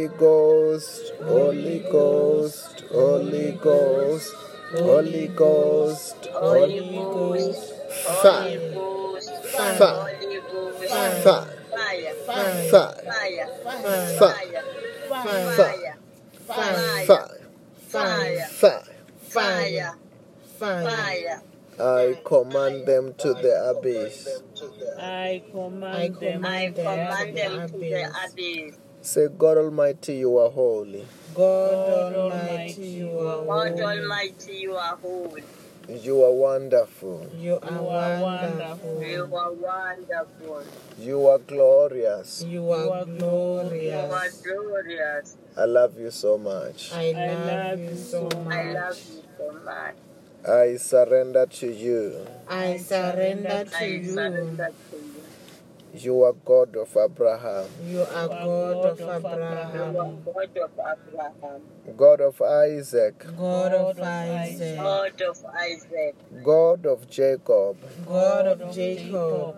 Holy Ghost, Holy Ghost, Holy Ghost, Holy Ghost, Holy Ghost, Fire, Fire. Fire, fire, fire, fire, fire, fire, fire, fire, fire. I command them to the abyss. I command them to the abyss. Say, God Almighty, you are holy. God Almighty, you are holy. God holy. Almighty, you are holy. You are wonderful. You are You wonderful. are wonderful. You are glorious. You You are are You are glorious. glorious. I love you so much. I love you so much. I love much. you so much. I surrender to you. I surrender to I you. surrender to you. You are God of Abraham, You are God of Abraham, God of Abraham, God of Isaac, God of Isaac, God of Isaac, God of Jacob. God of Jacob.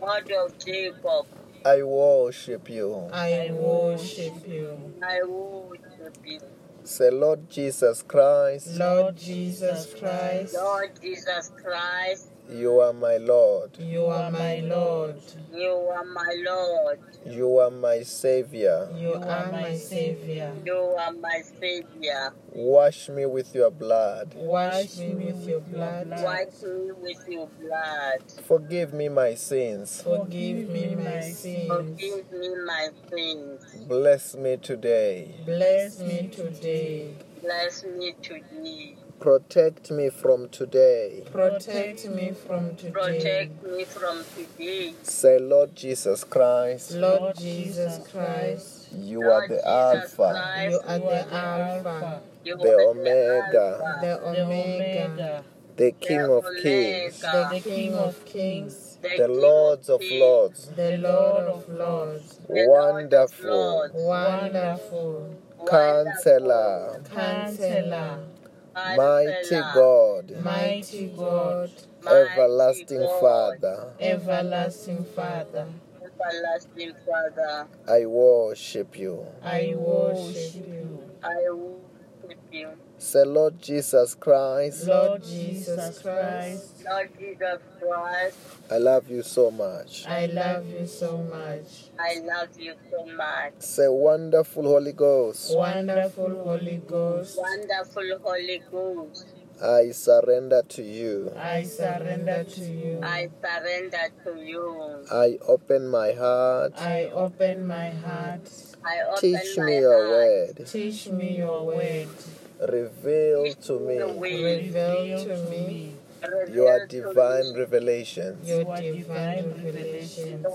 God of Jacob. I worship you. I worship you. I worship you. Say, Lord Jesus Christ, Lord Jesus Christ, Lord Jesus Christ, you are my Lord. you are my Lord. you are my Lord. You are my Savior. You are my Savior. You are my Savior. Wash me with your blood. Wash me with your blood. Wipe me with your blood. Forgive me my sins. Forgive me my sins. Forgive me my sins. Bless me today. Bless me today. Bless me today. Protect me from today. Protect me from today. Protect me from today. Say, Lord Jesus Christ, Lord Jesus Christ, you are the Alpha, you are the Alpha, You the are Omega, Alpha, the the Omega, Omega, the King of Kings, the King of Kings, the Lords of Lords. the Lord of Lords, the Lord of Wonderful wonderful, Counselor, Counselor, Mighty God, Mighty God, Everlasting Father, Everlasting Father, Everlasting Father, I worship you. I worship you. I worship you. Say, Lord Jesus Christ, Lord Jesus Christ, Lord Jesus Christ, I love you so much. I love you so much. I love you so much. Say, Wonderful Holy Ghost, Wonderful Holy Ghost, Wonderful Holy Ghost, I surrender to you. I surrender to you. I surrender to you. I open my heart. I open my heart. I open Teach my me your heart. word. Teach me your word. Reveal to me. Reveal to me your divine revelations. your divine revelations.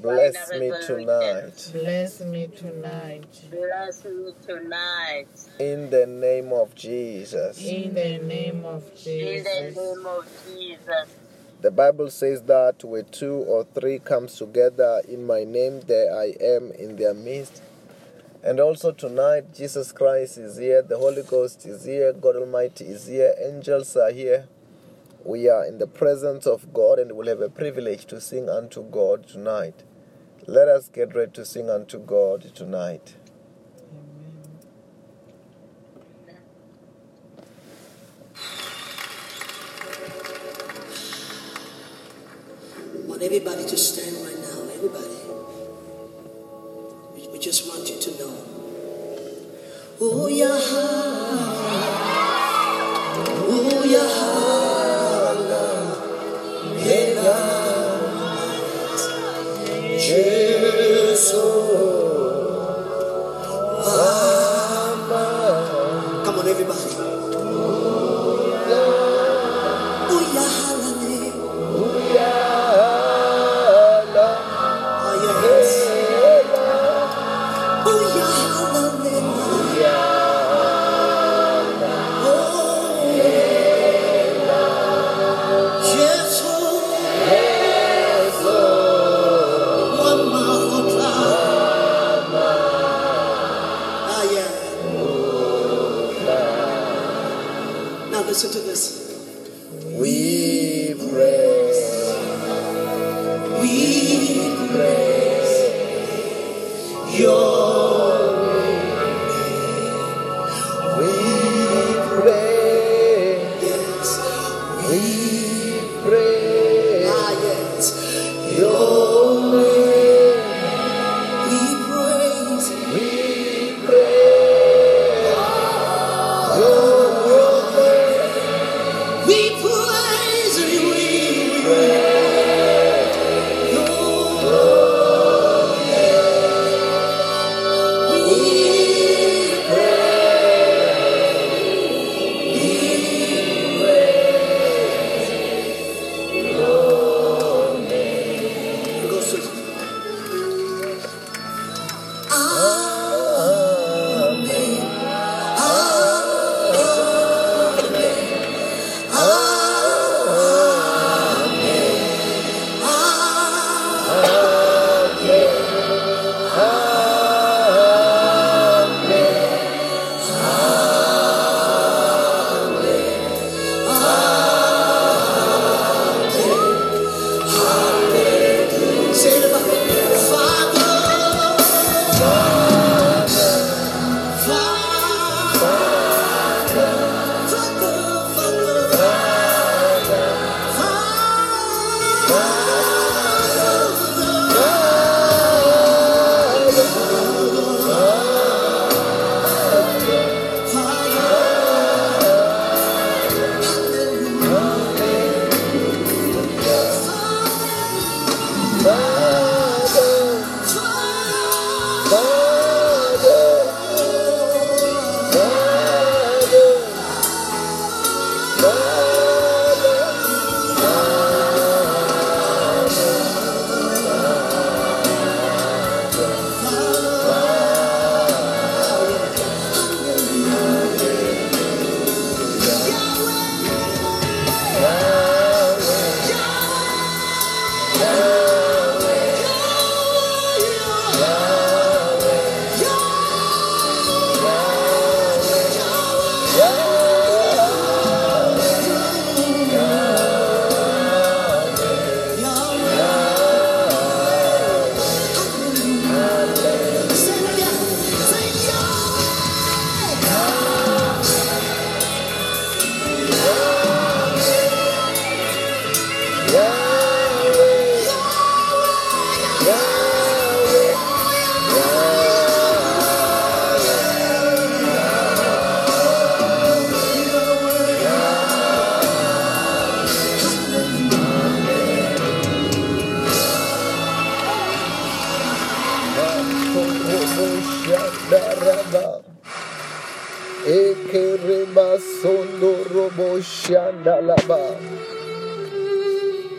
Bless me tonight. Bless me tonight. Bless me tonight. In the name of Jesus. In the name of In the Jesus. name of Jesus. The Bible says that where two or three comes together in my name, there I am in their midst. And also tonight, Jesus Christ is here, the Holy Ghost is here, God Almighty is here, angels are here. We are in the presence of God and we'll have a privilege to sing unto God tonight. Let us get ready to sing unto God tonight. I want everybody to stand right Oh yeah, oh yeah.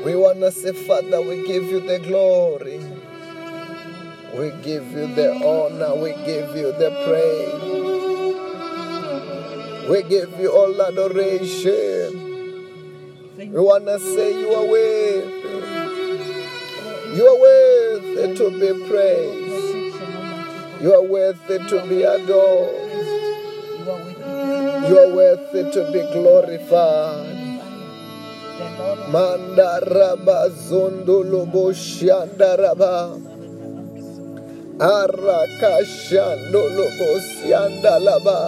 We want to say, Father, we give you the glory. We give you the honor. We give you the praise. We give you all adoration. We want to say, You are worthy. You are worthy to be praised. You are worthy to be adored. You are worthy to be glorified. Mandaraba zondolobo shandaraba. Arakashandolobo siandalaba.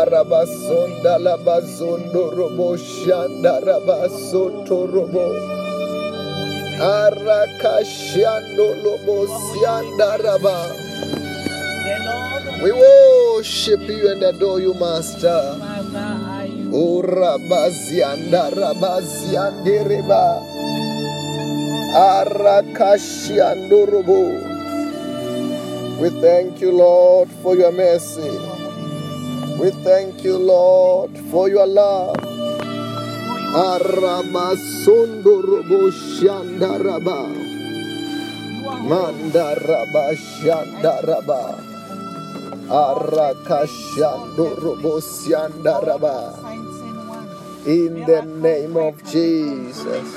Araba sondalaba zondorobo shandaraba sotorobo. Arakashandolobo siandaraba. We worship you and adore you, Master. Urabaziandarabaziandereba. Arakashiandorobo. We thank you, Lord, for your mercy. We thank you, Lord, for your love. Aramasondorobo shandaraba. Mandaraba shandaraba. In the name of Jesus.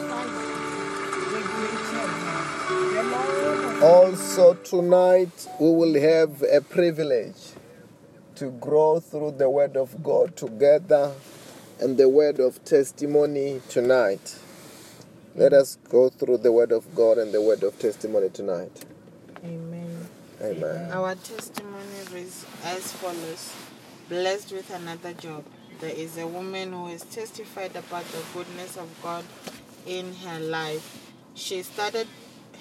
Also, tonight we will have a privilege to grow through the Word of God together and the Word of testimony tonight. Let us go through the Word of God and the Word of testimony tonight. Amen. Amen. Our testimony is as follows Blessed with another job. There is a woman who has testified about the goodness of God in her life. She started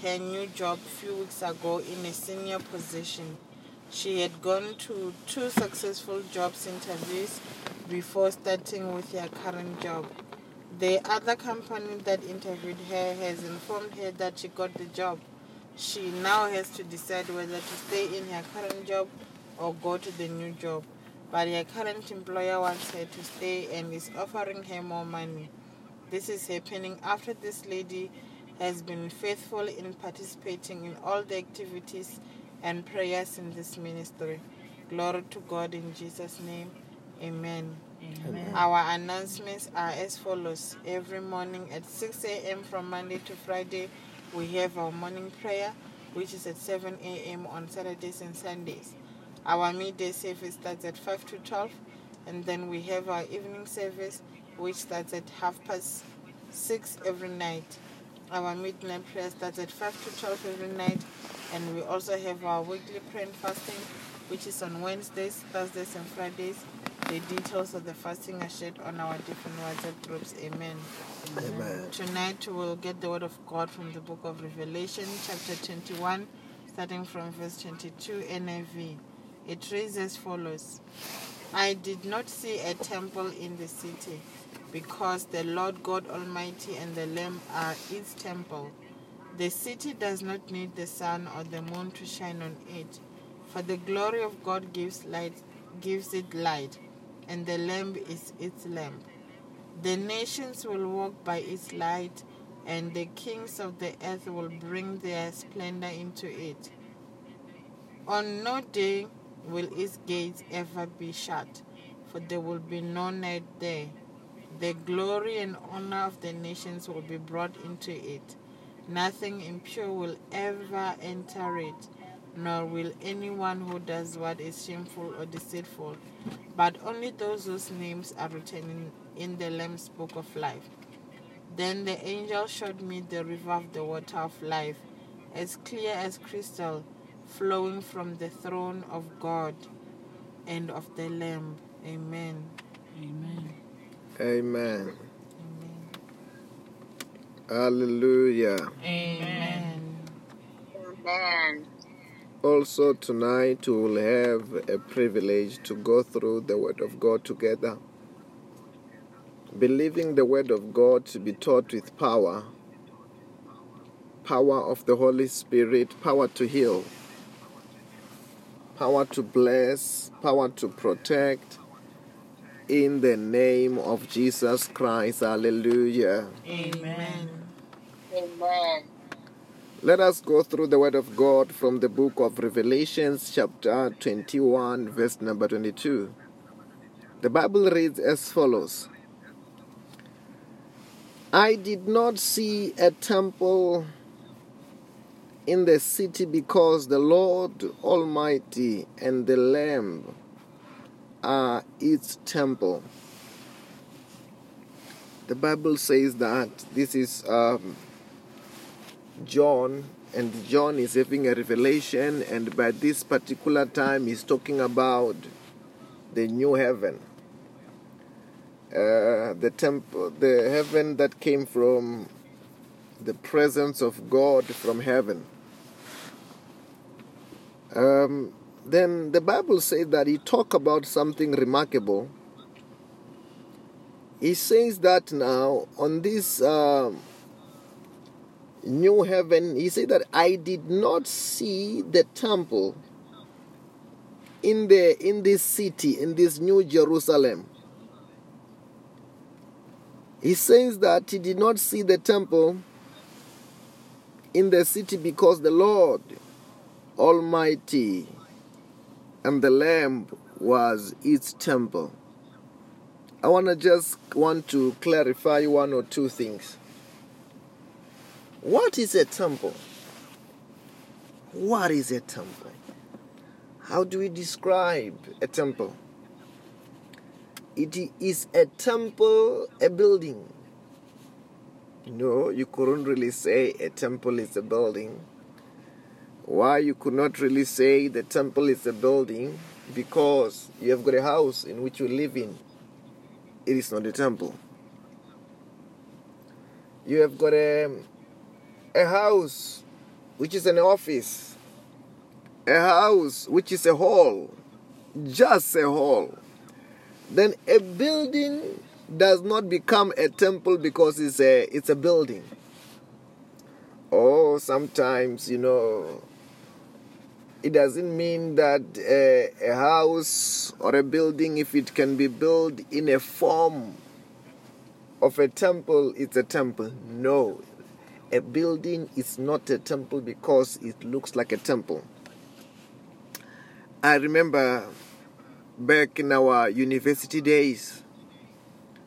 her new job a few weeks ago in a senior position. She had gone to two successful jobs interviews before starting with her current job. The other company that interviewed her has informed her that she got the job. She now has to decide whether to stay in her current job or go to the new job. But her current employer wants her to stay and is offering her more money. This is happening after this lady has been faithful in participating in all the activities and prayers in this ministry. Glory to God in Jesus' name. Amen. Our announcements are as follows. Every morning at 6 a.m. from Monday to Friday, we have our morning prayer, which is at 7 a.m. on Saturdays and Sundays. Our midday service starts at 5 to 12, and then we have our evening service, which starts at half past 6 every night. Our midnight prayer starts at 5 to 12 every night, and we also have our weekly prayer and fasting, which is on Wednesdays, Thursdays, and Fridays. The details of the fasting are shared on our different WhatsApp groups. Amen. Amen. Tonight we will get the word of God from the book of Revelation, chapter 21, starting from verse 22 NIV. It reads as follows I did not see a temple in the city, because the Lord God Almighty and the Lamb are its temple. The city does not need the sun or the moon to shine on it, for the glory of God gives light gives it light, and the lamp is its lamp. The nations will walk by its light, and the kings of the earth will bring their splendor into it. On no day will its gates ever be shut, for there will be no night there. The glory and honor of the nations will be brought into it. Nothing impure will ever enter it, nor will anyone who does what is shameful or deceitful, but only those whose names are written in, in the Lamb's book of life. Then the angel showed me the river of the water of life, as clear as crystal, flowing from the throne of God and of the Lamb. Amen. Amen. Amen. Amen. Hallelujah. Amen. Amen. Also, tonight we will have a privilege to go through the Word of God together, believing the Word of God to be taught with power power of the Holy Spirit, power to heal, power to bless, power to protect. In the name of Jesus Christ, hallelujah. Amen. Amen. Let us go through the Word of God from the book of Revelations, chapter 21, verse number 22. The Bible reads as follows I did not see a temple in the city because the Lord Almighty and the Lamb are its temple. The Bible says that this is. Um, John, and John is having a revelation, and by this particular time, he's talking about the new heaven, uh, the temple, the heaven that came from the presence of God from heaven. Um, then the Bible says that he talk about something remarkable. He says that now on this. um new heaven, he said that I did not see the temple in the in this city, in this new Jerusalem. He says that he did not see the temple in the city because the Lord Almighty and the Lamb was its temple. I want to just want to clarify one or two things. What is a temple? What is a temple? How do we describe a temple? It is a temple, a building. No, you couldn't really say a temple is a building. Why you could not really say the temple is a building? Because you have got a house in which you live in. It is not a temple. You have got a a house which is an office, a house which is a hall, just a hall, then a building does not become a temple because it's a it's a building. Or sometimes, you know, it doesn't mean that a, a house or a building, if it can be built in a form of a temple, it's a temple. No, a building is not a temple because it looks like a temple. I remember back in our university days,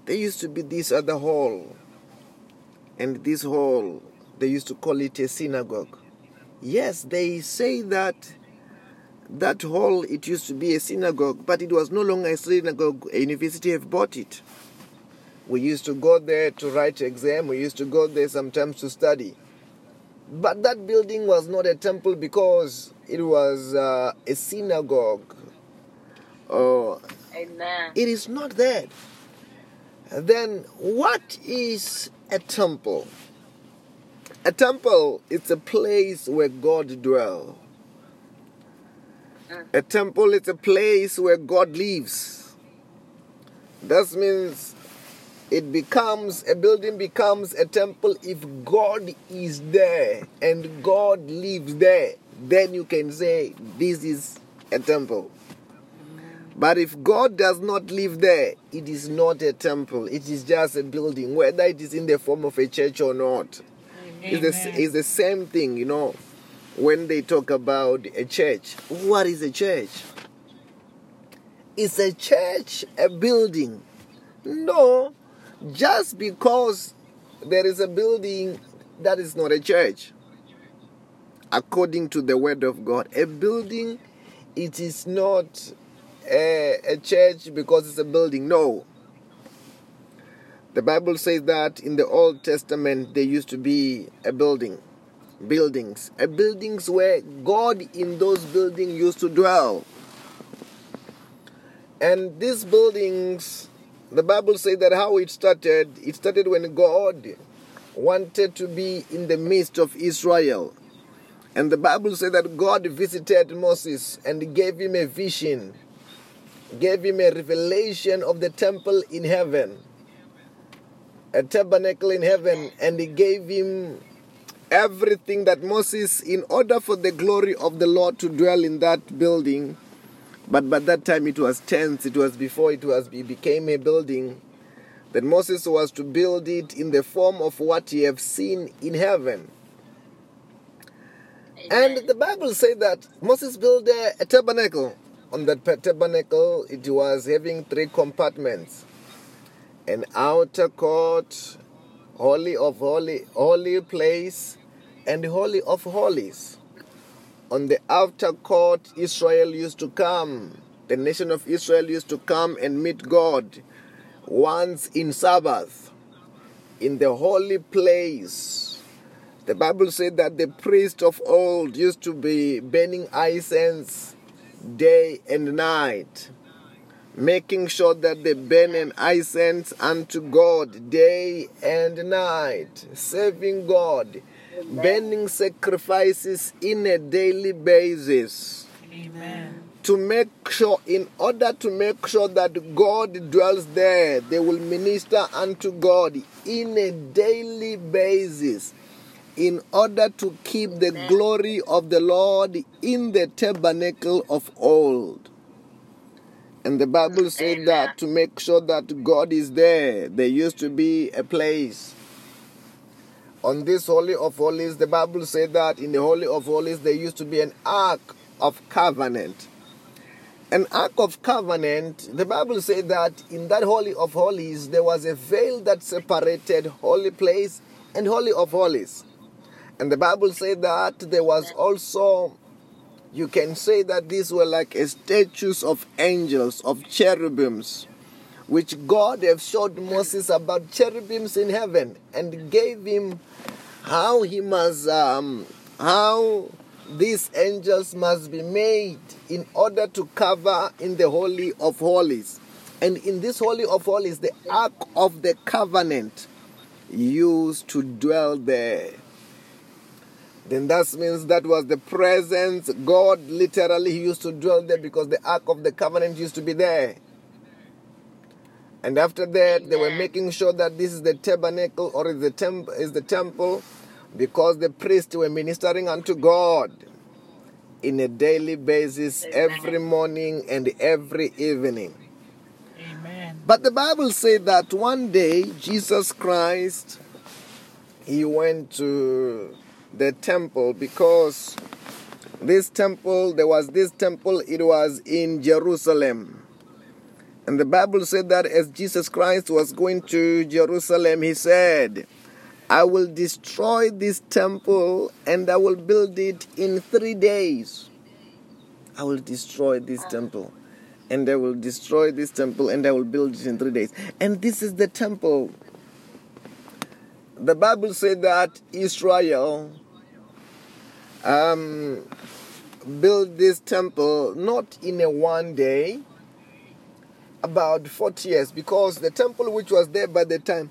there used to be this other hall, and this hall, they used to call it a synagogue. Yes, they say that that hall, it used to be a synagogue, but it was no longer a synagogue. A university have bought it. We used to go there to write exam. We used to go there sometimes to study. But that building was not a temple because it was uh, a synagogue. Oh, Amen. it is not that. Then what is a temple? A temple is a place where God dwells. A temple is a place where God lives. That means it becomes a building becomes a temple if God is there and God lives there. Then you can say this is a temple. But if God does not live there, it is not a temple. It is just a building, whether it is in the form of a church or not. It's the, it's the same thing, you know, when they talk about a church. What is a church? Is a church a building? No, just because there is a building, that is not a church. According to the word of God, a building, it is not a, a church because it's a building. No. The Bible says that in the Old Testament there used to be a building, buildings, a buildings where God in those buildings used to dwell. And these buildings, the Bible says that how it started, it started when God wanted to be in the midst of Israel. And the Bible says that God visited Moses and gave him a vision, gave him a revelation of the temple in heaven, a tabernacle in heaven, and he gave him everything that Moses, in order for the glory of the Lord to dwell in that building, but by that time it was tents, it was before it was it became a building. That Moses was to build it in the form of what he have seen in heaven. And the Bible says that Moses built a, a tabernacle. On that tabernacle, it was having three compartments an outer court, holy of holy, holy place, and the holy of holies. On the outer court, Israel used to come. The nation of Israel used to come and meet God once in Sabbath in the holy place. The Bible said that the priest of old used to be burning incense day and night, making sure that they burn an incense unto God day and night, serving God, burning sacrifices in a daily basis Amen. to make sure, in order to make sure that God dwells there, they will minister unto God in a daily basis in order to keep the glory of the Lord in the tabernacle of old. And the Bible said Amen. that to make sure that God is there, there used to be a place. On this Holy of Holies, the Bible said that in the Holy of Holies there used to be an Ark of Covenant. An Ark of Covenant, the Bible said that in that Holy of Holies there was a veil that separated Holy Place and Holy of Holies. And the Bible said that there was also, you can say that these were like statues of angels, of cherubims, which God have showed Moses about cherubims in heaven and gave him how he must, um, how these angels must be made in order to cover in the Holy of Holies. And in this Holy of Holies, the Ark of the Covenant used to dwell there then that means that was the presence. God literally used to dwell there because the Ark of the Covenant used to be there. And after that, they were making sure that this is the tabernacle or is the temple is the temple because the priests were ministering unto God in a daily basis every morning and every evening. Amen. But the Bible said that one day Jesus Christ he went to the temple because this temple there was this temple it was in Jerusalem. And the Bible said that as Jesus Christ was going to Jerusalem he said I will destroy this temple and I will build it in 3 days. I will destroy this temple and I will destroy this temple and I will build it in three days. And this is the temple. The Bible said that Israel um, built this temple not in a one day, about 40 years, because the temple which was there by the time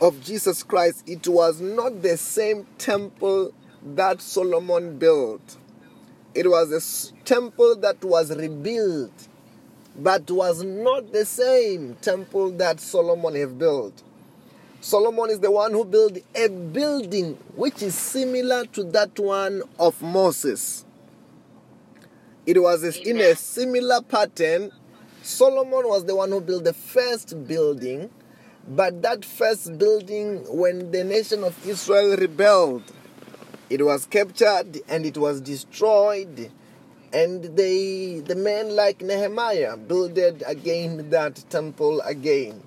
of Jesus Christ, it was not the same temple that Solomon built. It was a temple that was rebuilt but was not the same temple that Solomon have built. Solomon is the one who built a building which is similar to that one of Moses. It was in a similar pattern. Solomon was the one who built the first building, but that first building, when the nation of Israel rebelled, it was captured and it was destroyed. And they, the men like Nehemiah, builded again that temple again.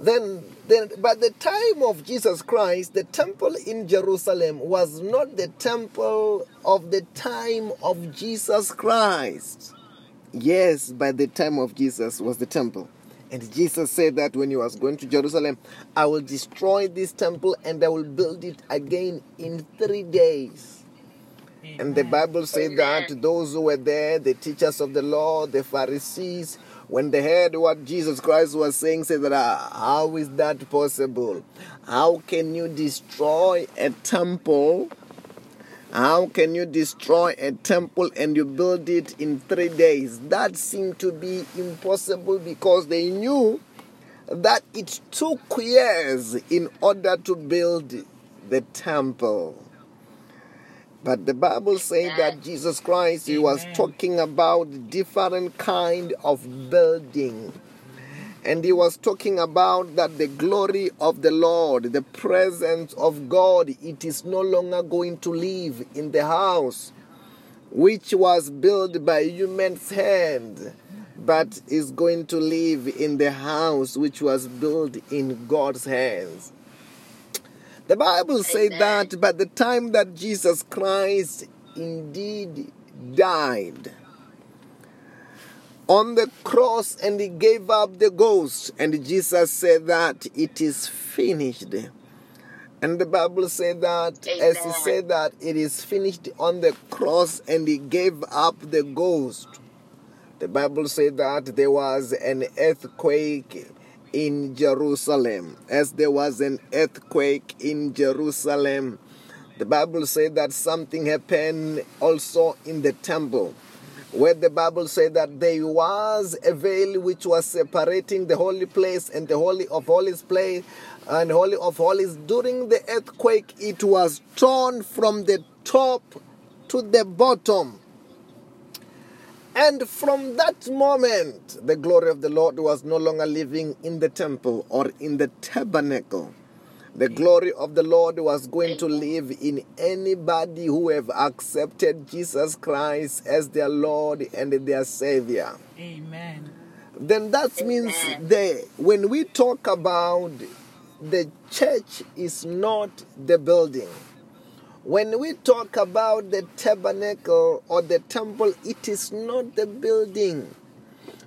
Then, then, by the time of Jesus Christ, the temple in Jerusalem was not the temple of the time of Jesus Christ. Yes, by the time of Jesus was the temple. And Jesus said that when he was going to Jerusalem, I will destroy this temple and I will build it again in three days. And the Bible said that those who were there, the teachers of the law, the Pharisees, when they heard what Jesus Christ was saying, said that "Ah, how is that possible? How can you destroy a temple? How can you destroy a temple and you build it in three days? That seemed to be impossible because they knew that it took years in order to build the temple. But the Bible says that Jesus Christ, he was talking about different kind of building. And he was talking about that the glory of the Lord, the presence of God, it is no longer going to live in the house which was built by human's hand, but is going to live in the house which was built in God's hands. The Bible says that by the time that Jesus Christ indeed died on the cross and he gave up the ghost, and Jesus said that it is finished. And the Bible said that as he said that it is finished on the cross and he gave up the ghost. The Bible said that there was an earthquake in Jerusalem. As there was an earthquake in Jerusalem, the Bible said that something happened also in the temple. Where the Bible said that there was a veil which was separating the holy place and the holy of holies place and holy of holies. During the earthquake, it was torn from the top to the bottom. And from that moment, the glory of the Lord was no longer living in the temple or in the tabernacle. The glory of the Lord was going to live in anybody who have accepted Jesus Christ as their Lord and their Savior. Amen. Then that means the when we talk about the church is not the building. When we talk about the tabernacle or the temple, it is not the building.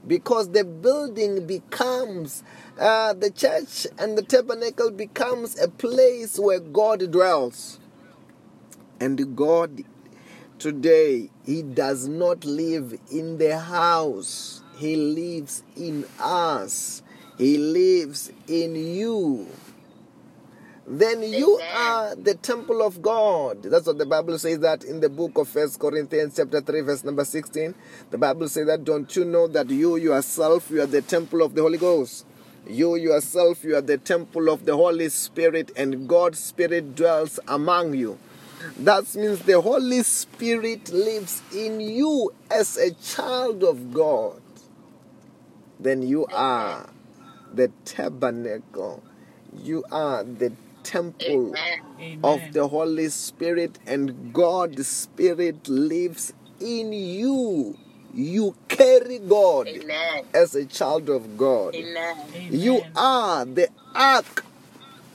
Because the building becomes, uh, the church and the tabernacle becomes a place where God dwells. And God today, He does not live in the house, He lives in us, He lives in you then you Amen. are the temple of God. That's what the Bible says that in the book of First Corinthians chapter 3 verse number 16. The Bible says that don't you know that you yourself you are the temple of the Holy Ghost. You yourself you are the temple of the Holy Spirit and God's Spirit dwells among you. That means the Holy Spirit lives in you as a child of God. Then you are the tabernacle. You are the temple Amen. Amen. of the Holy Spirit, and God's Spirit lives in you. You carry God Amen. as a child of God. Amen. You are the ark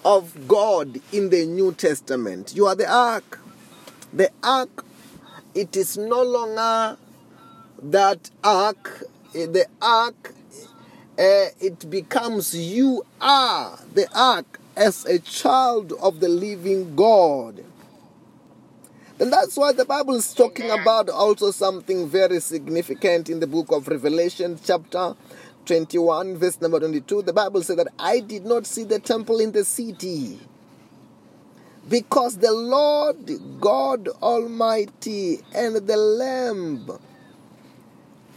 of God in the New Testament. You are the ark. The ark, it is no longer that ark. The ark, uh, it becomes you are the ark as a child of the living God. And that's why the Bible is talking about also something very significant in the book of Revelation, chapter 21, verse number 22. The Bible said that I did not see the temple in the city because the Lord God Almighty and the Lamb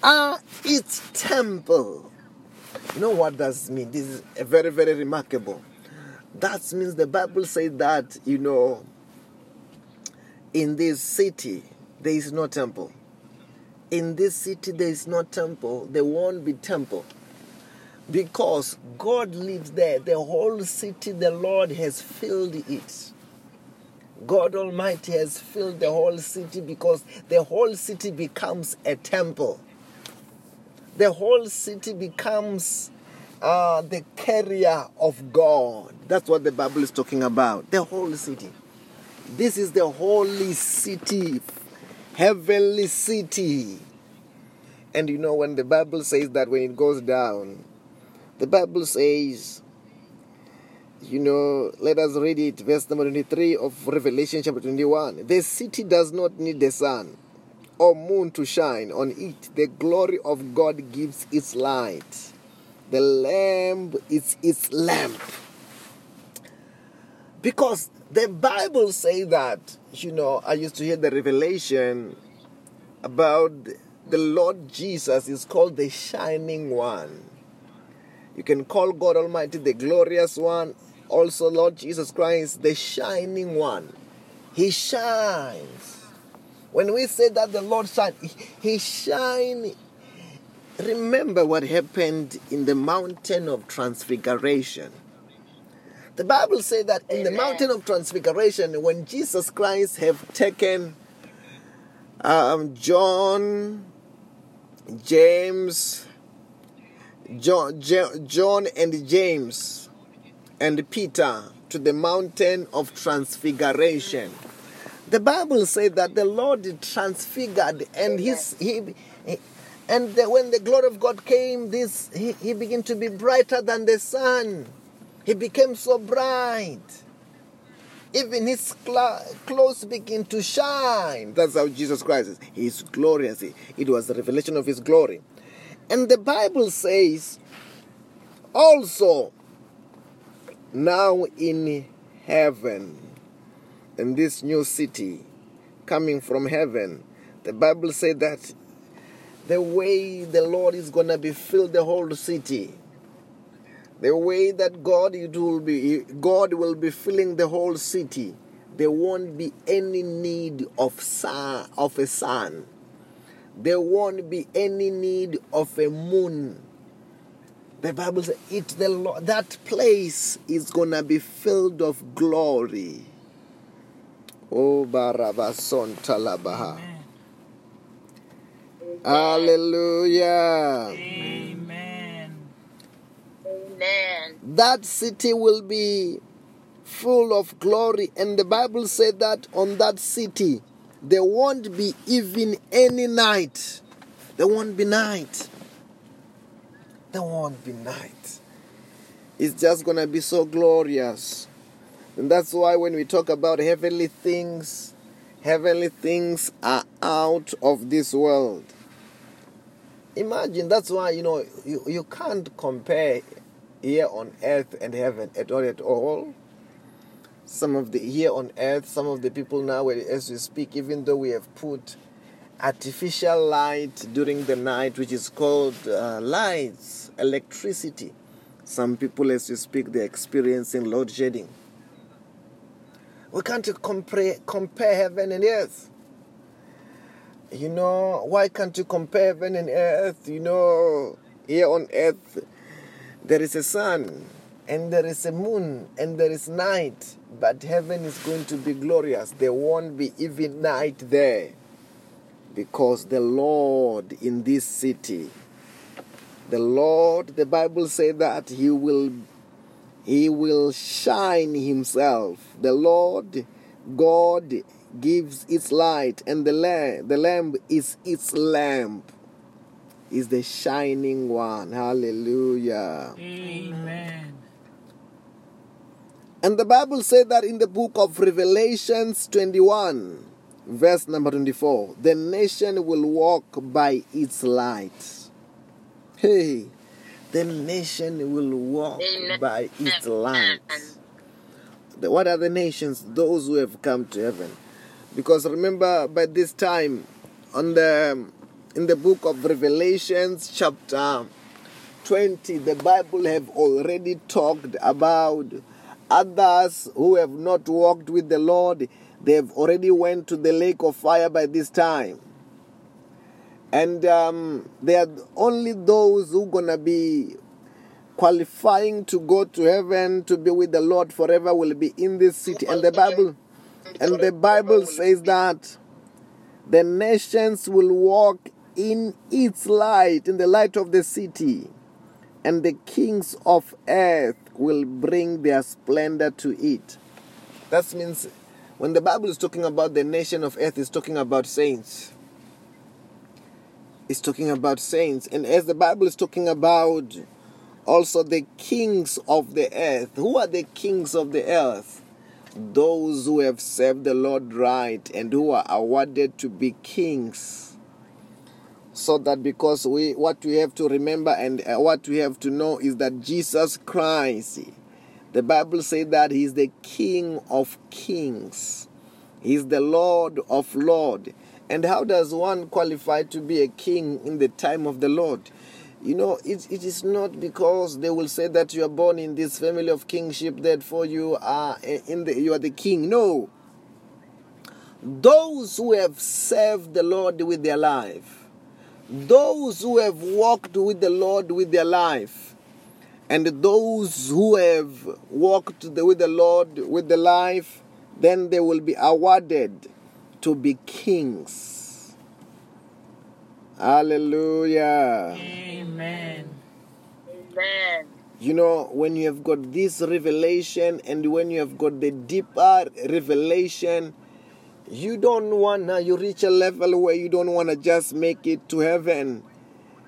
are its temple. You know what that means? This is a very, very remarkable. That means the Bible says that, you know, in this city there is no temple. In this city there is no temple. There won't be temple. Because God lives there. The whole city, the Lord has filled it. God Almighty has filled the whole city because the whole city becomes a temple. The whole city becomes uh, the carrier of God. That's what the Bible is talking about. The holy city. This is the holy city, heavenly city. And you know, when the Bible says that when it goes down, the Bible says, you know, let us read it, verse number 23 of Revelation chapter 21. The city does not need the sun or moon to shine on it. The glory of God gives its light. The lamp is its lamp. Because the Bible say that, you know, I used to hear the revelation about the Lord Jesus is called the shining one. You can call God Almighty the glorious one, also Lord Jesus Christ the shining one. He shines. When we say that the Lord shine, he shine. Remember what happened in the mountain of transfiguration. The Bible says that in the mountain of transfiguration, when Jesus Christ have taken um, John, James, John, John and James and Peter to the mountain of transfiguration. The Bible says that the Lord transfigured and his he- and the, when the glory of God came, this he, he began to be brighter than the sun. He became so bright. Even his cla- clothes begin to shine. That's how Jesus Christ is. He is glorious. It was the revelation of his glory. And the Bible says also now in heaven, in this new city coming from heaven, the Bible said that the way the Lord is gonna be filled the whole city. The way that God it will be God will be filling the whole city. There won't be any need of sun, of a sun. There won't be any need of a moon. The Bible says it the Lord, that place is gonna be filled of glory. Oh Barabason Talabaha. Hallelujah. Amen. Amen. That city will be full of glory. And the Bible said that on that city there won't be even any night. There won't be night. There won't be night. It's just gonna be so glorious. And that's why when we talk about heavenly things, heavenly things are out of this world. Imagine that's why you know you, you can't compare here on earth and heaven at all at all. Some of the here on earth, some of the people now as we speak, even though we have put artificial light during the night, which is called uh, lights, electricity. Some people, as we speak, they're experiencing load shedding. We can't compare, compare heaven and earth. You know, why can't you compare heaven and earth? You know, here on earth, there is a sun, and there is a moon, and there is night, but heaven is going to be glorious. There won't be even night there because the Lord in this city, the Lord, the Bible says that He will he will shine himself. The Lord God gives its light, and the lamp, the lamp is its lamp, is the shining one. Hallelujah. Amen. And the Bible said that in the book of Revelations 21, verse number 24, the nation will walk by its light. Hey, the nation will walk by its light. What are the nations? Those who have come to heaven. Because remember, by this time, on the in the book of Revelations, chapter 20, the Bible have already talked about others who have not walked with the Lord. They have already went to the lake of fire by this time. And um, they are only those who gonna be qualifying to go to heaven to be with the Lord forever will be in this city. And the Bible and the Bible says that the nations will walk in its light, in the light of the city, and the kings of earth will bring their splendor to it. That means when the Bible is talking about the nation of earth, it's talking about saints. It's talking about saints. And as the Bible is talking about also the kings of the earth, who are the kings of the earth? Those who have served the Lord right and who are awarded to be kings. So that because we what we have to remember and uh, what we have to know is that Jesus Christ the Bible says that he's the king of kings. He's the lord of lord. And how does one qualify to be a king in the time of the Lord you know it, it is not because they will say that you are born in this family of kingship therefore you are in the you are the king no those who have served the Lord with their life those who have walked with the Lord with their life, and those who have walked with the Lord with their life, then they will be awarded to be kings. Hallelujah. Amen. Amen. You know, when you have got this revelation and when you have got the deeper revelation, you don't wanna you reach a level where you don't wanna just make it to heaven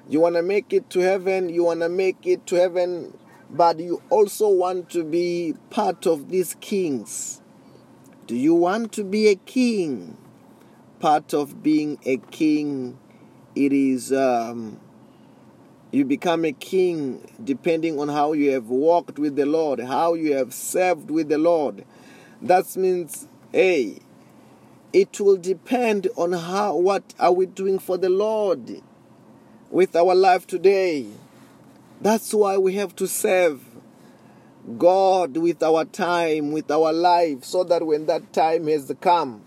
you wanna make it to heaven you wanna make it to heaven but you also want to be part of these kings do you want to be a king part of being a king it is um, you become a king depending on how you have walked with the lord how you have served with the lord. That means hey it will depend on how what are we doing for the lord with our life today. That's why we have to serve god with our time with our life so that when that time has come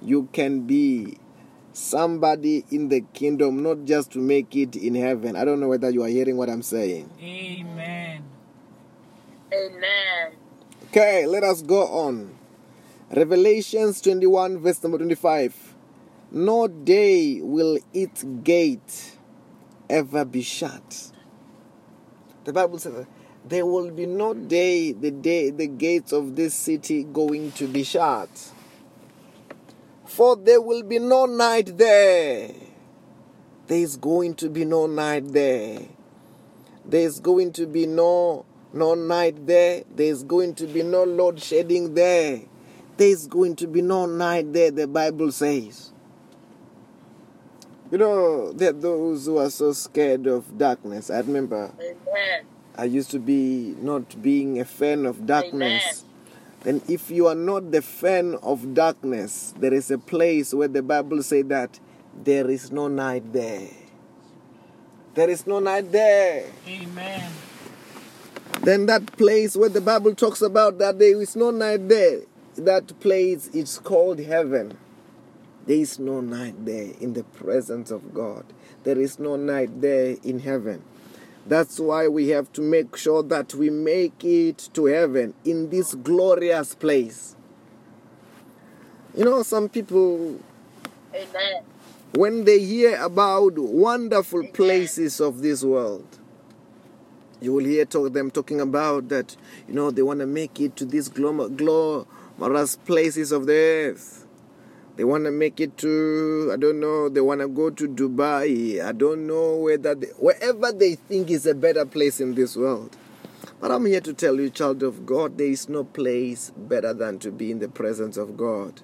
you can be somebody in the kingdom not just to make it in heaven i don't know whether you are hearing what i'm saying Amen. Amen. okay let us go on Revelations 21, verse number 25. No day will its gate ever be shut. The Bible says there will be no day, the day, the gates of this city going to be shut. For there will be no night there. There is going to be no night there. There is going to be no no night there. There is going to be no load shedding there there's going to be no night there, the Bible says. You know, there are those who are so scared of darkness. I remember Amen. I used to be not being a fan of darkness. Then, if you are not the fan of darkness, there is a place where the Bible says that there is no night there. There is no night there. Amen. Then that place where the Bible talks about that there is no night there, that place is called heaven. There is no night there in the presence of God. There is no night there in heaven. That's why we have to make sure that we make it to heaven in this glorious place. You know, some people, Amen. when they hear about wonderful Amen. places of this world, you will hear talk, them talking about that, you know, they want to make it to these glamorous places of the earth. They want to make it to, I don't know, they want to go to Dubai. I don't know whether, they, wherever they think is a better place in this world. But I'm here to tell you, child of God, there is no place better than to be in the presence of God.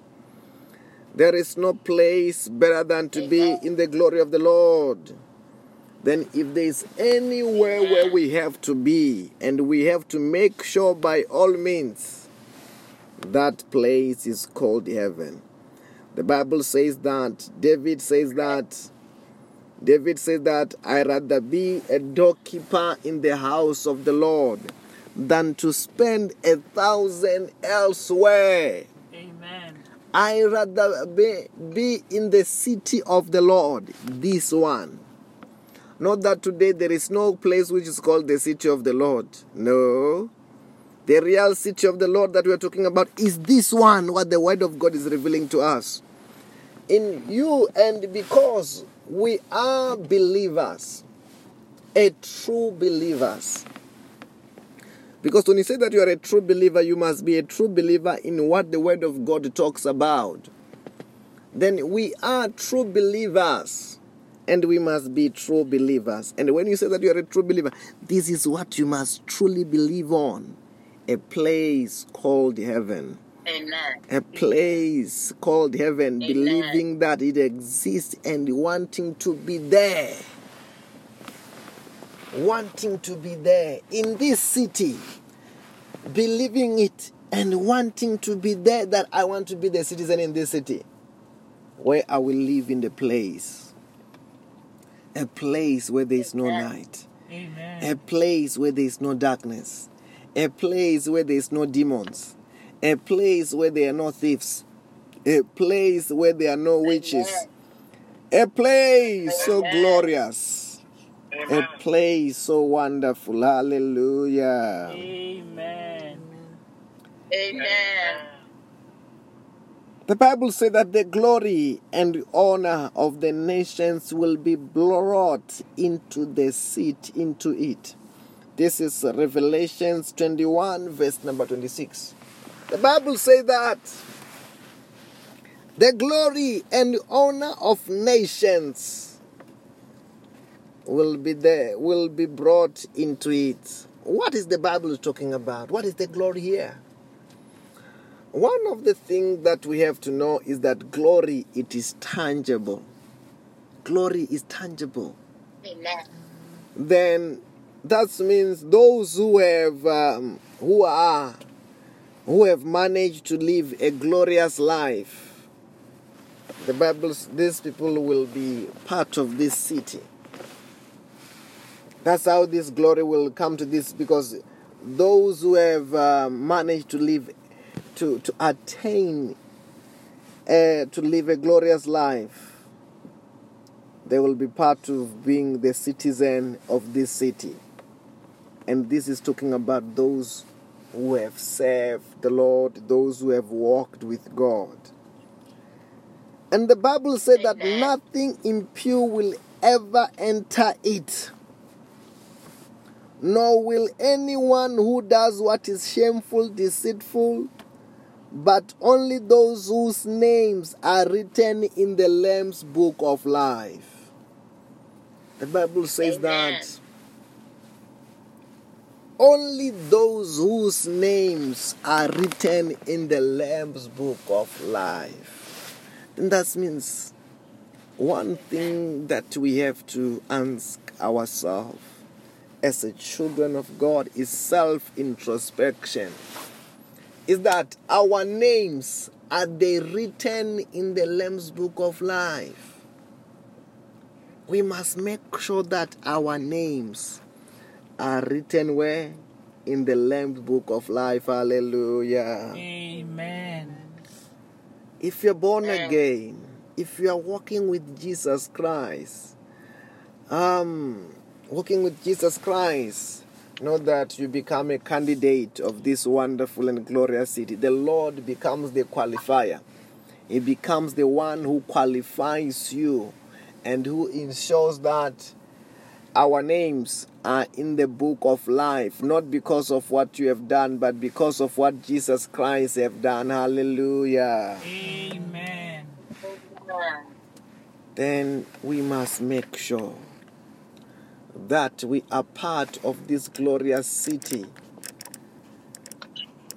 There is no place better than to be in the glory of the Lord. Then, if there is anywhere where we have to be, and we have to make sure by all means, that place is called heaven. The Bible says that, David says that David says that I rather be a doorkeeper in the house of the Lord than to spend a thousand elsewhere. Amen. I rather be, be in the city of the Lord, this one. Not that today there is no place which is called the city of the Lord. No. The real city of the Lord that we are talking about is this one, what the Word of God is revealing to us. In you, and because we are believers, a true believers. Because when you say that you are a true believer, you must be a true believer in what the Word of God talks about. Then we are true believers and we must be true believers. And when you say that you are a true believer, this is what you must truly believe on a place called heaven. Amen. A place called heaven, Amen. believing that it exists and wanting to be there. Wanting to be there in this city, believing it and wanting to be there that I want to be the citizen in this city where I will live in the place. A place where there is no Amen. night Amen. a place where there is no darkness, a place where there is no demons, a place where there are no thieves, a place where there are no witches, a place so Amen. glorious, a place so wonderful. Hallelujah. Amen. Amen. The Bible says that the glory and honor of the nations will be brought into the seat, into it. This is Revelations 21, verse number 26. The Bible says that the glory and honor of nations will be there, will be brought into it. What is the Bible talking about? What is the glory here? One of the things that we have to know is that glory it is tangible. Glory is tangible. Amen. Then that means those who have um, who are who have managed to live a glorious life. The Bible these people will be part of this city. That's how this glory will come to this because those who have uh, managed to live to to attain uh, to live a glorious life they will be part of being the citizen of this city and this is talking about those who have served the lord those who have walked with god and the bible said that nothing impure will ever enter it nor will anyone who does what is shameful, deceitful, but only those whose names are written in the Lamb's book of life. The Bible says Amen. that only those whose names are written in the Lamb's book of life. And that means one thing that we have to ask ourselves as a children of God is self introspection. Is that our names are they written in the Lamb's book of life? We must make sure that our names are written where? In the Lamb's book of life. Hallelujah. Amen. If you're born again, if you are walking with Jesus Christ, um, walking with Jesus Christ, know that you become a candidate of this wonderful and glorious city. The Lord becomes the qualifier. He becomes the one who qualifies you and who ensures that our names are in the book of life, not because of what you have done, but because of what Jesus Christ have done. Hallelujah. Amen. Amen. Then we must make sure that we are part of this glorious city.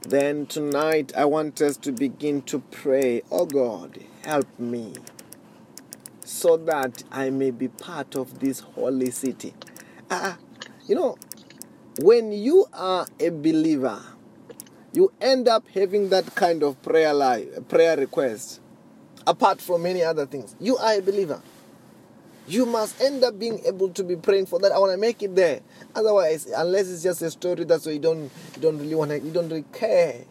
Then tonight I want us to begin to pray, Oh God, help me so that I may be part of this holy city. Ah, you know, when you are a believer, you end up having that kind of prayer life, prayer request, apart from many other things. You are a believer. You must end up being able to be praying for that. I want to make it there. Otherwise, unless it's just a story, that's why you don't you don't really want to you don't really care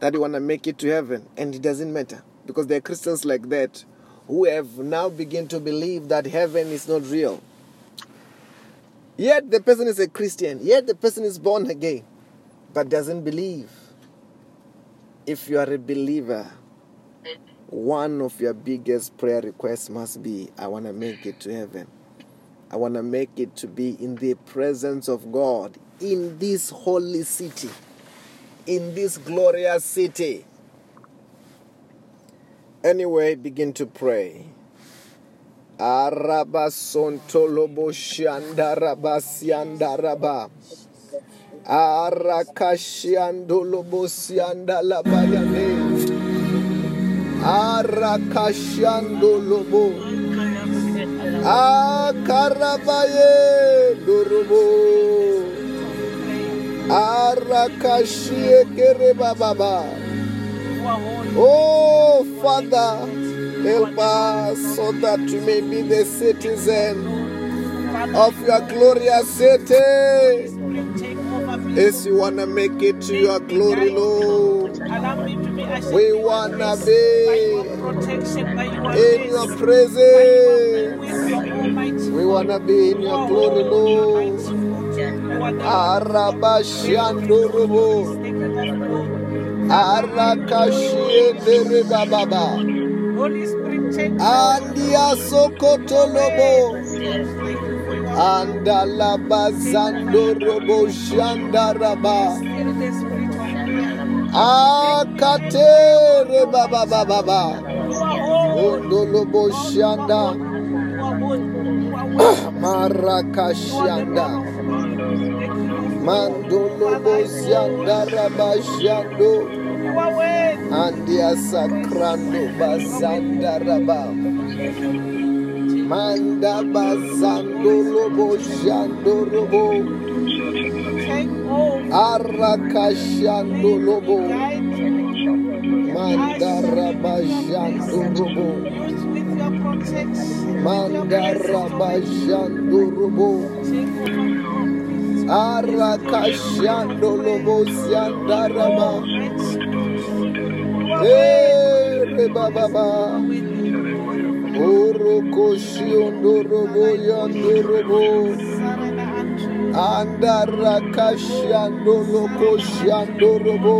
that you want to make it to heaven, and it doesn't matter because there are Christians like that who have now begin to believe that heaven is not real. Yet the person is a Christian, yet the person is born again, but doesn't believe. If you are a believer, one of your biggest prayer requests must be I want to make it to heaven. I want to make it to be in the presence of God in this holy city, in this glorious city. Anyway, begin to pray. Araba sontolobo shandaraba siandaraba. Arakashiandolobo siandalabayane. Arakashandolobo. Akarabaye dorobo. Arakashie kerebababa. Oh, Father, help us so that we may be the citizen of your glorious city. As you want to make it to your glory, Lord, we want to be in your presence. We want to be in your glory, Lord. Arabashandurubu. Arakashiendere bababa. Andia sokotolobo. Andalabazando robo shandaraba. Akatere baba baba baba. Ondolobo shanda. Marakashanda. Mandolobo shandaraba shando. Andia Sakrando Bazandaraba Manda Bazandolo Bojandorobo Arakashandolobo Mandarabajandorobo Mandarabajandorobo Arakashandolobo Sandaraba Baba. Orokoshi ondorobo yandorobo. Andarakashi andorokoshi andorobo.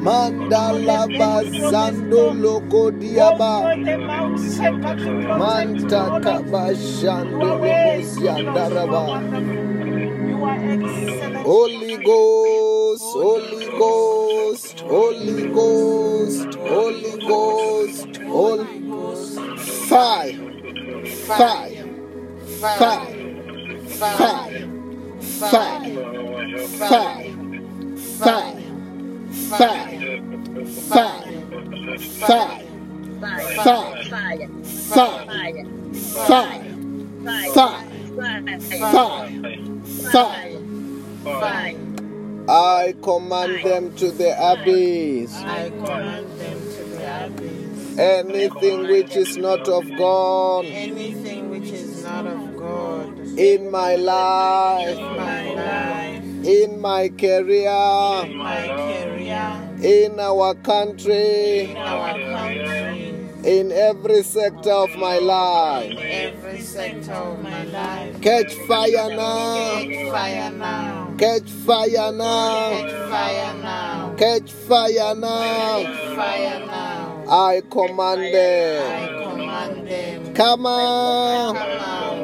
Mandala bazando loko diaba. the mountain, but you protect Manta all of us. kabashando. You. Holy Ghost, Holy Ghost, Holy Ghost, Holy Ghost, Holy Fire, fire, fire, fire, fire, fire, fire, fire, fire, fire, Fire. fire, Fire. fire, Fire. fire, fire. I command them to the abyss. I command them to the abyss. Anything which is not of God Anything which is not of God in my life, in my life, in my career, my career, in our country, in our country, in every sector of my life. every sector of my life. Catch fire now. Catch fire now. Catch fire now. Catch fire now. Catch fire now. Catch fire now. I command them. I them. command them. Come on. Come out.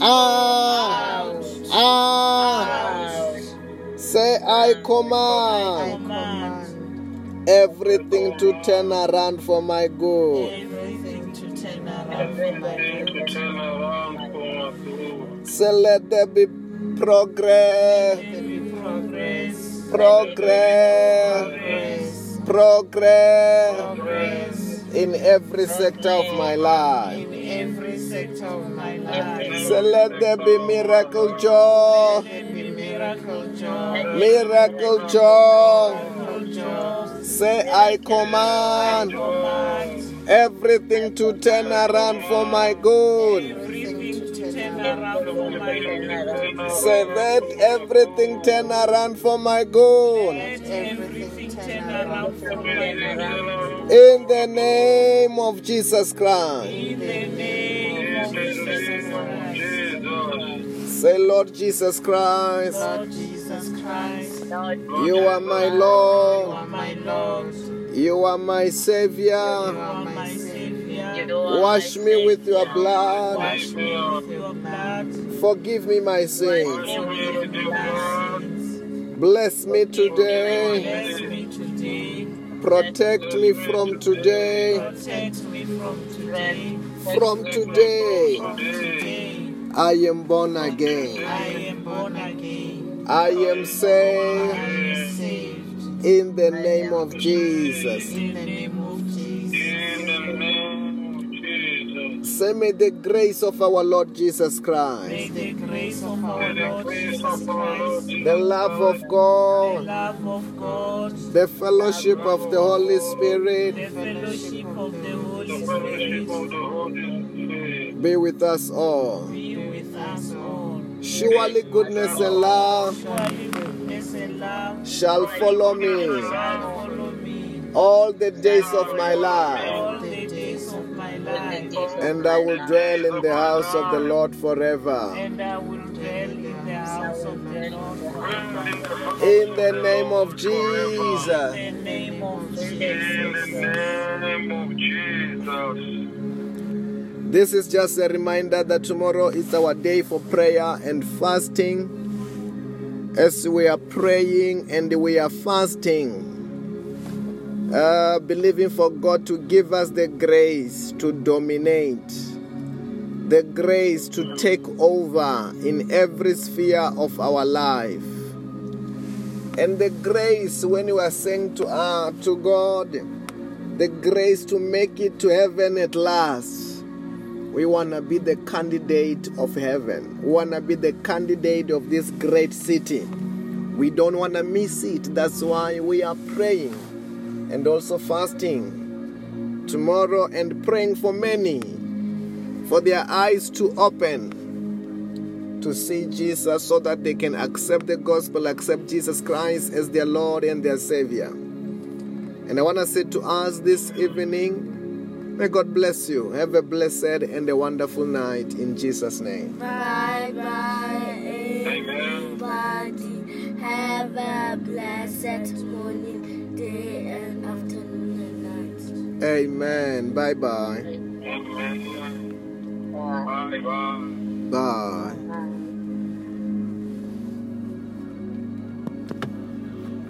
Ah. Ah. Ah. Ah. Say, I I command command everything to turn around for my good. everything to turn around for my good. Say, let there be progress, Let there be progress, progress, progress, progress progress in every sector of my life. in every sector of my life. So let there be miracle joy, be miracle joy, miracle joy. Say, I command Command everything to turn around for my good. everything to turn around for my good. Say that everything turn around for my good. Let everything turn around for my good. In the name of Jesus Christ. In the name of Jesus Christ. Say, Lord Jesus Christ, Lord Jesus Christ, you are my you Lord. are my Lord. You are my You Savior. are my Savior. Wash me with your blood. Wash me with your blood. Forgive me my sins. Forgive me my sins. Bless me today. Bless me today. Protect me from today. From today. I am born again. I am saved. In the name of Jesus. Say, may the grace of our Lord Jesus May Christ, the grace of our Lord Jesus Christ, the love of the God, love of God, the fellowship of the Holy Spirit. the Spirit fellowship of the Holy Spirit be with us all. be with us all. Surely goodness and love Surely goodness and love shall follow me shall follow me all the days of my life, and I will dwell in the house of the Lord forever. and I will dwell in the house of the Lord forever. In the name of Jesus. In the name of Jesus. This is just a reminder that tomorrow is our day for prayer and fasting. As we are praying and we are fasting, uh, believing for God to give us the grace to dominate, the grace to take over in every sphere of our life. And the grace when you are saying to, uh, to God, the grace to make it to heaven at last. We want to be the candidate of heaven. We want to be the candidate of this great city. We don't want to miss it. That's why we are praying and also fasting tomorrow and praying for many for their eyes to open to see Jesus so that they can accept the gospel, accept Jesus Christ as their Lord and their Savior. And I want to say to us this evening, may God bless you. Have a blessed and a wonderful night in Jesus' name. Bye bye, everybody. Have a blessed morning, day, and afternoon and night. Amen. Bye bye. Bye.